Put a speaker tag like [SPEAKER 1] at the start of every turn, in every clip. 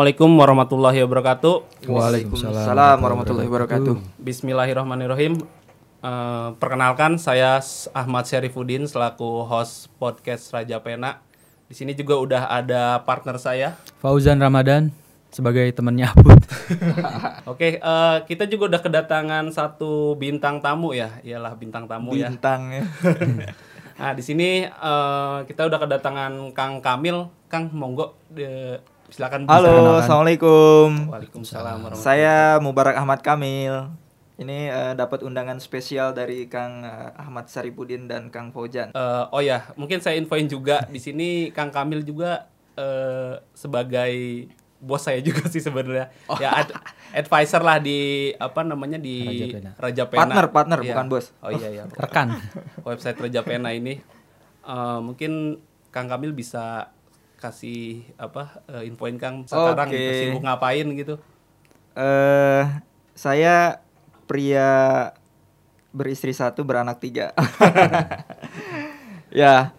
[SPEAKER 1] Assalamualaikum warahmatullahi wabarakatuh.
[SPEAKER 2] Waalaikumsalam warahmatullahi wabarakatuh.
[SPEAKER 1] Bismillahirrahmanirrahim. Eh, perkenalkan saya Ahmad Syarifuddin selaku host podcast Raja Pena. Di sini juga udah ada partner saya.
[SPEAKER 3] Fauzan Ramadan sebagai temannya Abud.
[SPEAKER 1] Oke, eh, kita juga udah kedatangan satu bintang tamu ya, iyalah bintang tamu ya.
[SPEAKER 2] Bintang ya.
[SPEAKER 1] Nah, di sini eh, kita udah kedatangan Kang Kamil. Kang, monggo de- silakan.
[SPEAKER 2] Halo, assalamualaikum.
[SPEAKER 1] Waalaikumsalam warahmatullahi
[SPEAKER 2] Saya Mubarak Ahmad Kamil. Ini eh, dapat undangan spesial dari Kang eh, Ahmad Saripudin dan Kang Fauzan.
[SPEAKER 1] Eh, oh ya, mungkin saya infoin juga di sini Kang Kamil juga eh, sebagai bos saya juga sih sebenarnya. Ya ad- advisor lah di apa namanya di
[SPEAKER 3] Raja Pena.
[SPEAKER 1] Raja Pena.
[SPEAKER 2] Partner, partner,
[SPEAKER 1] Iya.
[SPEAKER 2] bukan bos.
[SPEAKER 1] Oh iya iya.
[SPEAKER 3] Rekan.
[SPEAKER 1] Website Raja Pena ini Eh, mungkin Kang Kamil bisa kasih apa eh, infoin Kang sekarang gitu, sibuk ngapain gitu.
[SPEAKER 2] Eh, saya pria beristri satu beranak tiga. ya,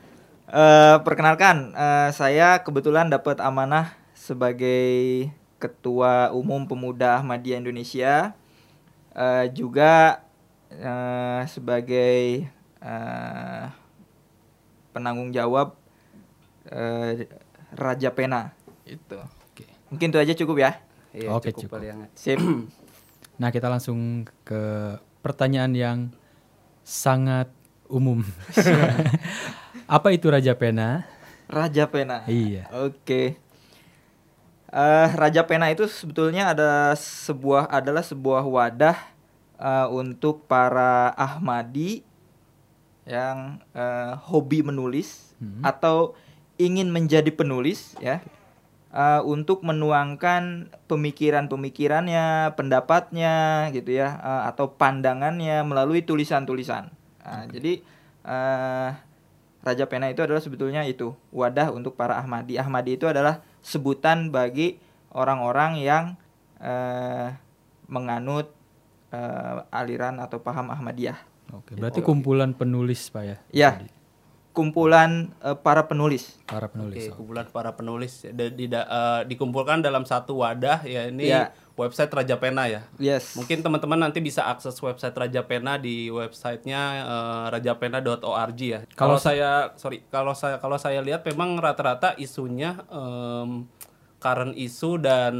[SPEAKER 2] eh, perkenalkan eh, saya kebetulan dapat amanah sebagai ketua umum pemuda Ahmadiyah Indonesia, eh, juga eh, sebagai eh, penanggung jawab Raja Pena. Itu.
[SPEAKER 3] Oke.
[SPEAKER 2] Mungkin itu aja cukup ya.
[SPEAKER 1] Iya,
[SPEAKER 3] Oke,
[SPEAKER 1] cukup
[SPEAKER 3] cukup.
[SPEAKER 2] Sip.
[SPEAKER 3] Nah, kita langsung ke pertanyaan yang sangat umum. Apa itu Raja Pena?
[SPEAKER 2] Raja Pena.
[SPEAKER 3] Iya.
[SPEAKER 2] Oke. Eh, Raja Pena itu sebetulnya ada sebuah adalah sebuah wadah eh, untuk para Ahmadi yang eh, hobi menulis
[SPEAKER 3] Hmm.
[SPEAKER 2] atau ingin menjadi penulis ya eh, untuk menuangkan pemikiran-pemikirannya, pendapatnya gitu ya eh, atau pandangannya melalui tulisan-tulisan. Nah, jadi eh, Raja Pena itu adalah sebetulnya itu wadah untuk para Ahmadi. Ahmadi itu adalah sebutan bagi orang-orang yang eh, menganut eh, aliran atau paham Ahmadiyah.
[SPEAKER 3] Oke, berarti kumpulan penulis, Pak ya?
[SPEAKER 2] Ya, kumpulan eh, para penulis.
[SPEAKER 3] Para penulis.
[SPEAKER 1] Oke, kumpulan para penulis Da- di, da- eh, dikumpulkan dalam satu wadah ya ini
[SPEAKER 2] Ya.
[SPEAKER 1] website Raja Pena ya.
[SPEAKER 2] Yes.
[SPEAKER 1] Mungkin teman-teman nanti bisa akses website Raja Pena di websitenya eh, rajapena.org ya. Kalau saya sorry, kalau saya kalau saya lihat memang rata-rata isunya em, current isu dan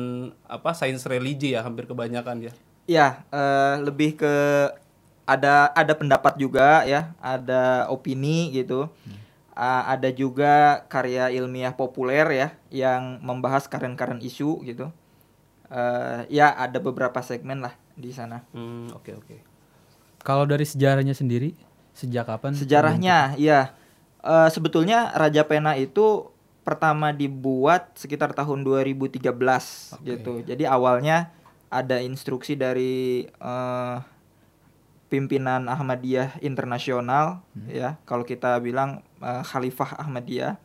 [SPEAKER 1] apa sains religi ya hampir kebanyakan ya.
[SPEAKER 2] Ya, eh, lebih ke ada ada pendapat juga ya, ada opini gitu. Ah, ada juga karya ilmiah populer ya yang membahas karen-karen isu gitu. Eh, ya ada beberapa segmen lah di sana.
[SPEAKER 1] Hmm, oke oke.
[SPEAKER 3] Kalau dari sejarahnya sendiri, sejak kapan?
[SPEAKER 2] Sejarahnya, iya. Eh, sebetulnya Raja Pena itu pertama dibuat sekitar tahun 2013 gitu. Jadi awalnya ada instruksi dari eh, pimpinan Ahmadiyah internasional ya. Kalau kita bilang eh, Khalifah Ahmadiyah.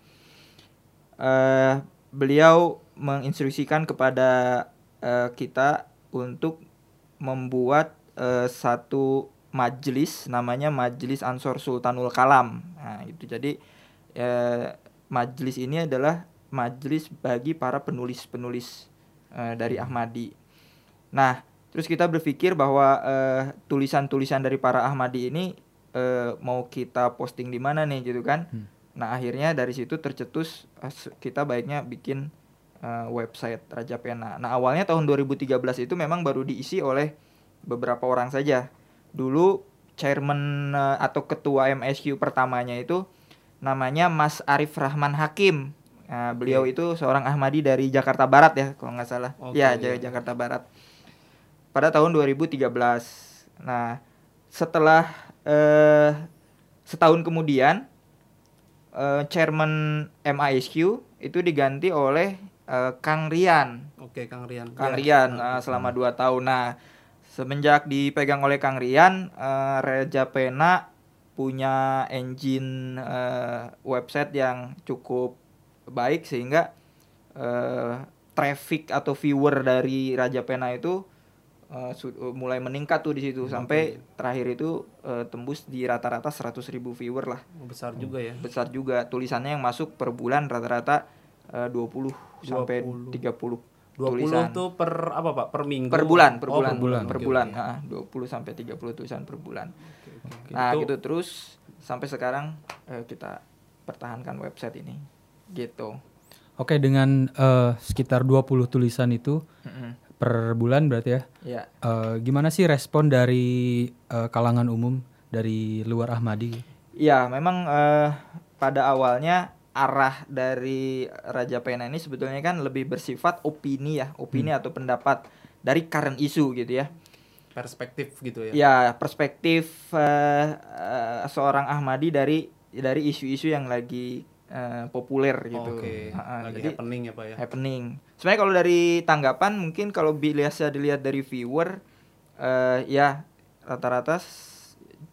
[SPEAKER 2] Eh, beliau menginstruksikan kepada eh, kita untuk membuat eh, satu majelis namanya Majelis Ansor Sultanul Kalam. Nah, itu jadi eh, majelis ini adalah majelis bagi para penulis-penulis eh, dari Ahmadi. Nah, terus kita berpikir bahwa eh, tulisan-tulisan dari para Ahmadi ini eh, mau kita posting di mana nih gitu kan.
[SPEAKER 3] Hmm.
[SPEAKER 2] Nah, akhirnya dari situ tercetus kita baiknya bikin eh, website Raja Pena. Nah, awalnya tahun 2013 itu memang baru diisi oleh beberapa orang saja. Dulu chairman eh, atau ketua MSQ pertamanya itu namanya Mas Arif Rahman Hakim. Nah, beliau itu seorang Ahmadi dari Jakarta Barat ya, kalau nggak salah.
[SPEAKER 1] Oke,
[SPEAKER 2] ya,
[SPEAKER 1] iya.
[SPEAKER 2] Ja- Jakarta Barat. Pada tahun 2013. Nah, setelah eh, setahun kemudian eh, chairman MISQ itu diganti oleh eh, Kang Rian.
[SPEAKER 1] Oke, Kang Rian.
[SPEAKER 2] Kang
[SPEAKER 1] Ya.
[SPEAKER 2] Rian eh, selama dua tahun. Nah, semenjak dipegang oleh Kang Rian, eh, Reja Pena punya engine eh, website yang cukup baik sehingga eh, traffic atau viewer dari Raja Pena itu su- mulai meningkat tuh di situ sampai terakhir itu eh, tembus di rata-rata 100.000 viewer lah
[SPEAKER 1] besar juga ya.
[SPEAKER 2] besar juga tulisannya yang masuk per bulan rata-rata eh, 20 sampai
[SPEAKER 1] 20.
[SPEAKER 2] 30
[SPEAKER 1] 20
[SPEAKER 2] tulisan.
[SPEAKER 1] tuh per apa Pak? Per minggu.
[SPEAKER 2] per bulan, per
[SPEAKER 1] Oh,
[SPEAKER 2] bulan,
[SPEAKER 3] bulan.
[SPEAKER 2] per
[SPEAKER 1] Oke,
[SPEAKER 2] bulan,
[SPEAKER 1] oke.
[SPEAKER 2] Ah, 20 sampai 30 tulisan per bulan.
[SPEAKER 1] Oke.
[SPEAKER 2] Nah,
[SPEAKER 1] Itu-
[SPEAKER 2] gitu terus sampai sekarang eh, kita pertahankan website ini. Gitu.
[SPEAKER 3] Oke, dengan eh, sekitar 20 tulisan itu
[SPEAKER 2] Mm-mm.
[SPEAKER 3] Per bulan berarti ya.
[SPEAKER 2] Ya.
[SPEAKER 3] Eh, gimana sih respon dari eh, kalangan umum dari luar Ahmadi?
[SPEAKER 2] Iya, memang eh, pada awalnya arah dari Raja Pena ini sebetulnya kan lebih bersifat opini ya, opini atau pendapat dari current issue gitu ya.
[SPEAKER 1] perspektif gitu ya.
[SPEAKER 2] Ya, perspektif eh, eh, seorang Ahmadi dari dari isu-isu yang lagi eh, populer gitu.
[SPEAKER 1] Oke. Lagi
[SPEAKER 2] jadi
[SPEAKER 1] happening ya Pak ya.
[SPEAKER 2] happening. Sebenarnya kalau dari tanggapan mungkin kalau bisa dilihat dari viewer eh, ya rata-rata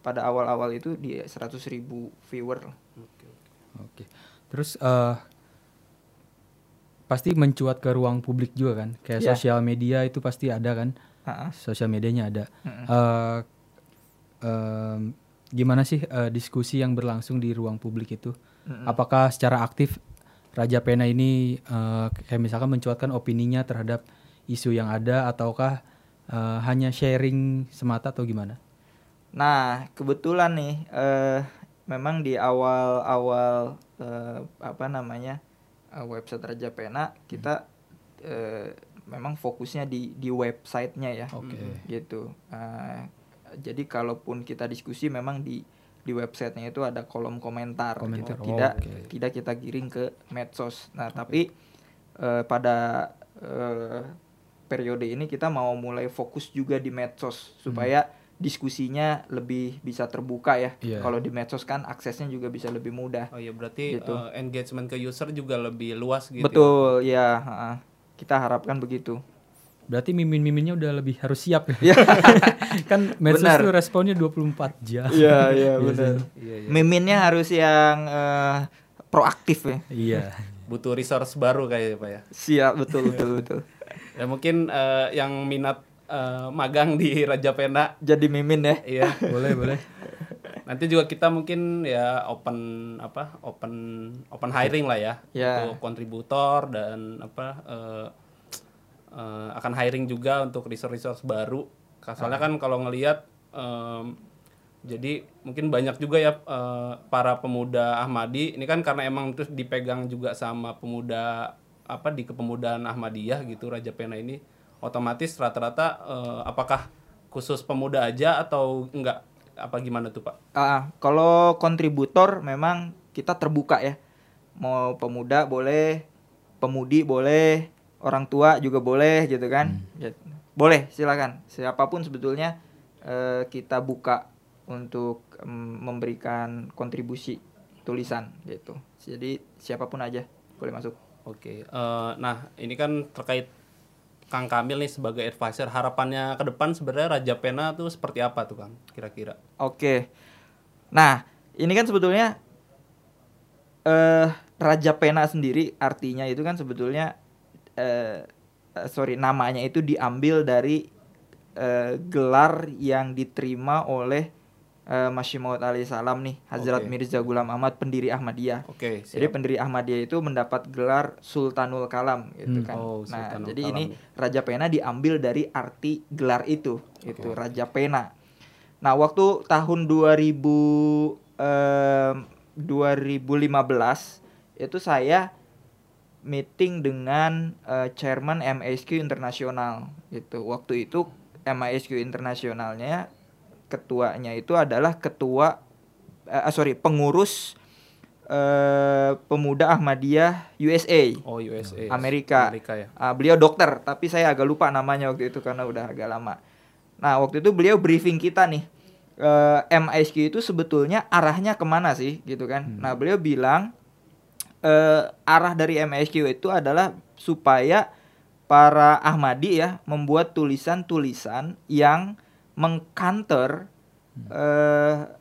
[SPEAKER 2] pada awal-awal itu di 100.000 ribu viewer.
[SPEAKER 1] Oke.
[SPEAKER 3] Oke. Terus eh pasti mencuat ke ruang publik juga kan? Kayak
[SPEAKER 2] Iya.
[SPEAKER 3] sosial media itu pasti ada kan?
[SPEAKER 2] Ah, ah.
[SPEAKER 3] Sosial medianya ada.
[SPEAKER 2] Mm-mm.
[SPEAKER 3] Eh, em, gimana sih eh, diskusi yang berlangsung di ruang publik itu?
[SPEAKER 2] Mm-mm.
[SPEAKER 3] Apakah secara aktif Raja Pena ini eh, kayak misalkan mencuatkan opininya terhadap isu yang ada ataukah eh, hanya sharing semata atau gimana?
[SPEAKER 2] Nah, kebetulan nih eh memang di awal-awal eh, apa namanya eh, website Raja Pena kita eh, memang fokusnya di di websitenya ya,
[SPEAKER 3] Oke.
[SPEAKER 2] gitu. Eh, jadi kalaupun kita diskusi memang di di websitenya itu ada kolom komentar,
[SPEAKER 3] Komentar,
[SPEAKER 2] gitu.
[SPEAKER 3] oh,
[SPEAKER 2] tidak
[SPEAKER 3] oke.
[SPEAKER 2] tidak kita giring ke medsos. Nah, tapi eh, pada eh, periode ini kita mau mulai fokus juga di medsos supaya diskusinya lebih bisa terbuka ya.
[SPEAKER 3] Iya.
[SPEAKER 2] Kalau di medsos kan aksesnya juga bisa lebih mudah.
[SPEAKER 1] Oh iya berarti
[SPEAKER 2] Gitu.
[SPEAKER 1] eh, engagement ke user juga lebih luas gitu. ya?
[SPEAKER 2] Betul, ya. ha-ha. Kita harapkan begitu.
[SPEAKER 3] Berarti mimin-miminnya udah lebih harus siap ya. kan medsos
[SPEAKER 2] Benar.
[SPEAKER 3] tuh responnya 24 jam.
[SPEAKER 2] Iya, iya
[SPEAKER 3] Biasanya.
[SPEAKER 1] Iya, iya.
[SPEAKER 2] Miminnya harus yang eh, proaktif ya.
[SPEAKER 3] Iya.
[SPEAKER 1] Butuh resource baru kayaknya Pak ya.
[SPEAKER 2] Siap, betul, betul, betul.
[SPEAKER 1] Ya mungkin eh, yang minat eh, magang di Raja Pena
[SPEAKER 2] Jadi mimin ya.
[SPEAKER 1] iya.
[SPEAKER 3] boleh, boleh.
[SPEAKER 1] Nanti juga kita mungkin ya open apa? Open open hiring lah ya
[SPEAKER 2] Ya.
[SPEAKER 1] untuk kontributor dan apa eh, eh, akan hiring juga untuk resource-resource baru. Soalnya kan kalau ngelihat em, jadi mungkin banyak juga ya eh, para pemuda Ahmadi ini kan karena emang terus dipegang juga sama pemuda apa di kepemudaan Ahmadiyah gitu Raja Pena ini otomatis rata-rata eh, apakah khusus pemuda aja atau enggak apa gimana tuh Pak?
[SPEAKER 2] Ah, kalau kontributor memang kita terbuka ya. Mau pemuda boleh, pemudi boleh, orang tua juga boleh gitu kan. Ya, Boleh, silakan. Siapa pun sebetulnya eh, kita buka untuk em, memberikan kontribusi tulisan gitu. Jadi siapa pun aja boleh masuk.
[SPEAKER 1] Oke, eh, nah ini kan terkait Kang Kamil nih sebagai advisor harapannya ke depan sebenarnya Raja Pena tuh seperti apa tuh Kang kira-kira?
[SPEAKER 2] Oke. Nah, ini kan sebetulnya eh Raja Pena sendiri artinya itu kan sebetulnya eh eh, sorry namanya itu diambil dari eh, gelar yang diterima oleh eh, Masih Maud alaihi salam nih Hazrat
[SPEAKER 1] Oke.
[SPEAKER 2] Mirza Ghulam Ahmad pendiri Ahmadiyah.
[SPEAKER 1] Oke,
[SPEAKER 2] Jadi
[SPEAKER 1] siap.
[SPEAKER 2] pendiri Ahmadiyah itu mendapat gelar Sultanul Kalam gitu
[SPEAKER 3] Hmm.
[SPEAKER 2] kan.
[SPEAKER 1] Oh,
[SPEAKER 2] nah,
[SPEAKER 1] Sultanul
[SPEAKER 2] jadi
[SPEAKER 1] Kalam.
[SPEAKER 2] ini Raja Pena diambil dari arti gelar itu, itu Raja Pena. Nah, waktu tahun 2000 em, 2015 itu saya meeting dengan eh, chairman MSQ Internasional gitu. Waktu itu MISQ Internasionalnya ketuanya itu adalah ketua eh, sorry pengurus eh, pemuda Ahmadiyah USA
[SPEAKER 1] Oh USA.
[SPEAKER 2] Amerika.
[SPEAKER 1] Amerika ya.
[SPEAKER 2] Ah, beliau dokter tapi saya agak lupa namanya waktu itu karena udah agak lama nah waktu itu beliau briefing kita nih eh, MISQ itu sebetulnya arahnya ke mana sih gitu kan nah beliau bilang eh, arah dari MISQ itu adalah supaya para Ahmadi ya membuat tulisan-tulisan yang mengcounter eh,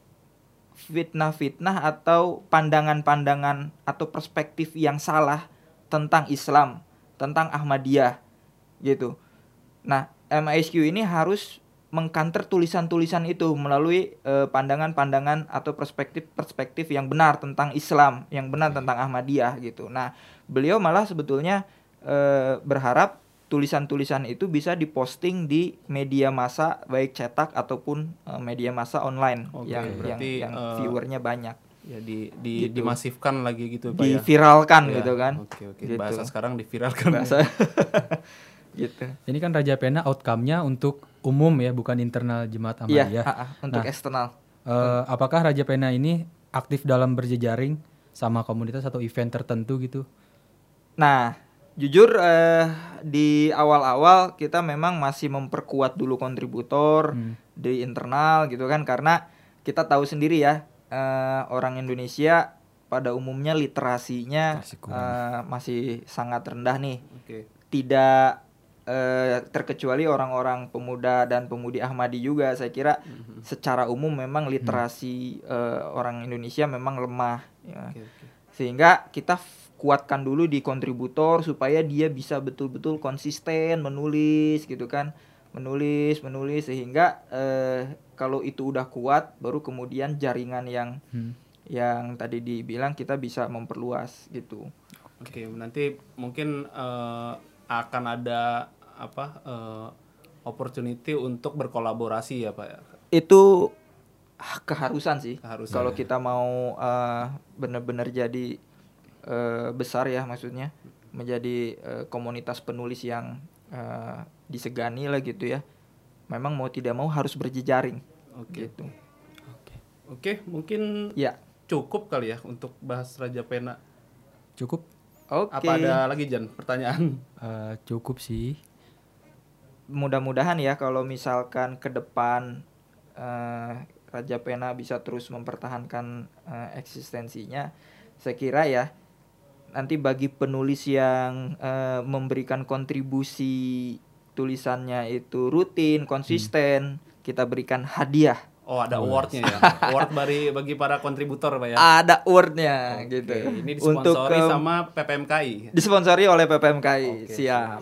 [SPEAKER 2] fitnah-fitnah atau pandangan-pandangan atau perspektif yang salah tentang Islam, tentang Ahmadiyah gitu. Nah, MISQ ini harus mengkanter tulisan-tulisan itu melalui eh, pandangan-pandangan atau perspektif-perspektif yang benar tentang Islam, yang benar tentang Ahmadiyah gitu. Nah, beliau malah sebetulnya eh, berharap tulisan-tulisan itu bisa diposting di media massa baik cetak ataupun eh, media massa online
[SPEAKER 1] Oke,
[SPEAKER 2] yang yang
[SPEAKER 1] berarti,
[SPEAKER 2] yang
[SPEAKER 1] eh,
[SPEAKER 2] viewernya banyak
[SPEAKER 1] Ya di di
[SPEAKER 2] Gitu.
[SPEAKER 1] dimasifkan lagi gitu Pak ya.
[SPEAKER 2] diviralkan
[SPEAKER 1] Ya,
[SPEAKER 2] gitu kan
[SPEAKER 1] Oke oke.
[SPEAKER 2] Gitu.
[SPEAKER 1] Bahasa sekarang diviralkan.
[SPEAKER 2] bahasa gitu
[SPEAKER 3] Ini kan Raja Pena outcome-nya untuk umum ya, bukan internal jemaat
[SPEAKER 2] iya
[SPEAKER 3] Ahmadiyah.
[SPEAKER 2] ah, ah, untuk
[SPEAKER 3] Nah.
[SPEAKER 2] eksternal
[SPEAKER 3] Eh, apakah Raja Pena ini aktif dalam berjejaring sama komunitas atau event tertentu gitu?
[SPEAKER 2] Nah, jujur eh, di awal-awal kita memang masih memperkuat dulu kontributor
[SPEAKER 3] Hmm.
[SPEAKER 2] di internal gitu kan karena kita tahu sendiri ya eh, orang Indonesia pada umumnya literasinya
[SPEAKER 3] Masih
[SPEAKER 2] eh, masih sangat rendah nih.
[SPEAKER 1] Oke.
[SPEAKER 2] Tidak eh, terkecuali orang-orang pemuda dan pemudi Ahmadi juga saya kira secara umum memang literasi eh, orang Indonesia memang lemah ya.
[SPEAKER 1] Oke oke.
[SPEAKER 2] sehingga kita f- kuatkan dulu di kontributor supaya dia bisa betul-betul konsisten menulis gitu kan. Menulis menulis sehingga eh, kalau itu udah kuat baru kemudian jaringan yang
[SPEAKER 3] Hmm.
[SPEAKER 2] yang tadi dibilang kita bisa memperluas gitu.
[SPEAKER 1] Oke, nanti mungkin eh, akan ada apa eh, opportunity untuk berkolaborasi ya Pak ya.
[SPEAKER 2] itu keharusan sih
[SPEAKER 1] Keharusan,
[SPEAKER 2] kalau
[SPEAKER 1] ya.
[SPEAKER 2] kita mau eh, benar-benar jadi eh, besar ya maksudnya menjadi eh, komunitas penulis yang eh, disegani lah gitu ya memang mau tidak mau harus berjejaring
[SPEAKER 1] Oke.
[SPEAKER 2] gitu
[SPEAKER 3] Oke.
[SPEAKER 1] Oke, mungkin
[SPEAKER 2] ya
[SPEAKER 1] cukup kali ya untuk bahas Raja Pena.
[SPEAKER 3] Cukup?
[SPEAKER 2] Oke
[SPEAKER 1] Apa ada lagi Jan pertanyaan?
[SPEAKER 3] Eh, cukup sih.
[SPEAKER 2] mudah-mudahan ya kalau misalkan ke depan eh, Raja Pena bisa terus mempertahankan eh, eksistensinya, saya kira ya nanti bagi penulis yang eh, memberikan kontribusi tulisannya itu rutin, konsisten, kita berikan hadiah.
[SPEAKER 1] Oh, ada awardnya ya. Award bagi bagi para kontributor Pak ya.
[SPEAKER 2] Ada awardnya
[SPEAKER 1] Oke,
[SPEAKER 2] gitu.
[SPEAKER 1] Ini
[SPEAKER 2] Untuk
[SPEAKER 1] disponsori
[SPEAKER 2] eh,
[SPEAKER 1] sama PPMKI.
[SPEAKER 2] disponsori oleh PPMKI.
[SPEAKER 1] Oke,
[SPEAKER 2] Siap.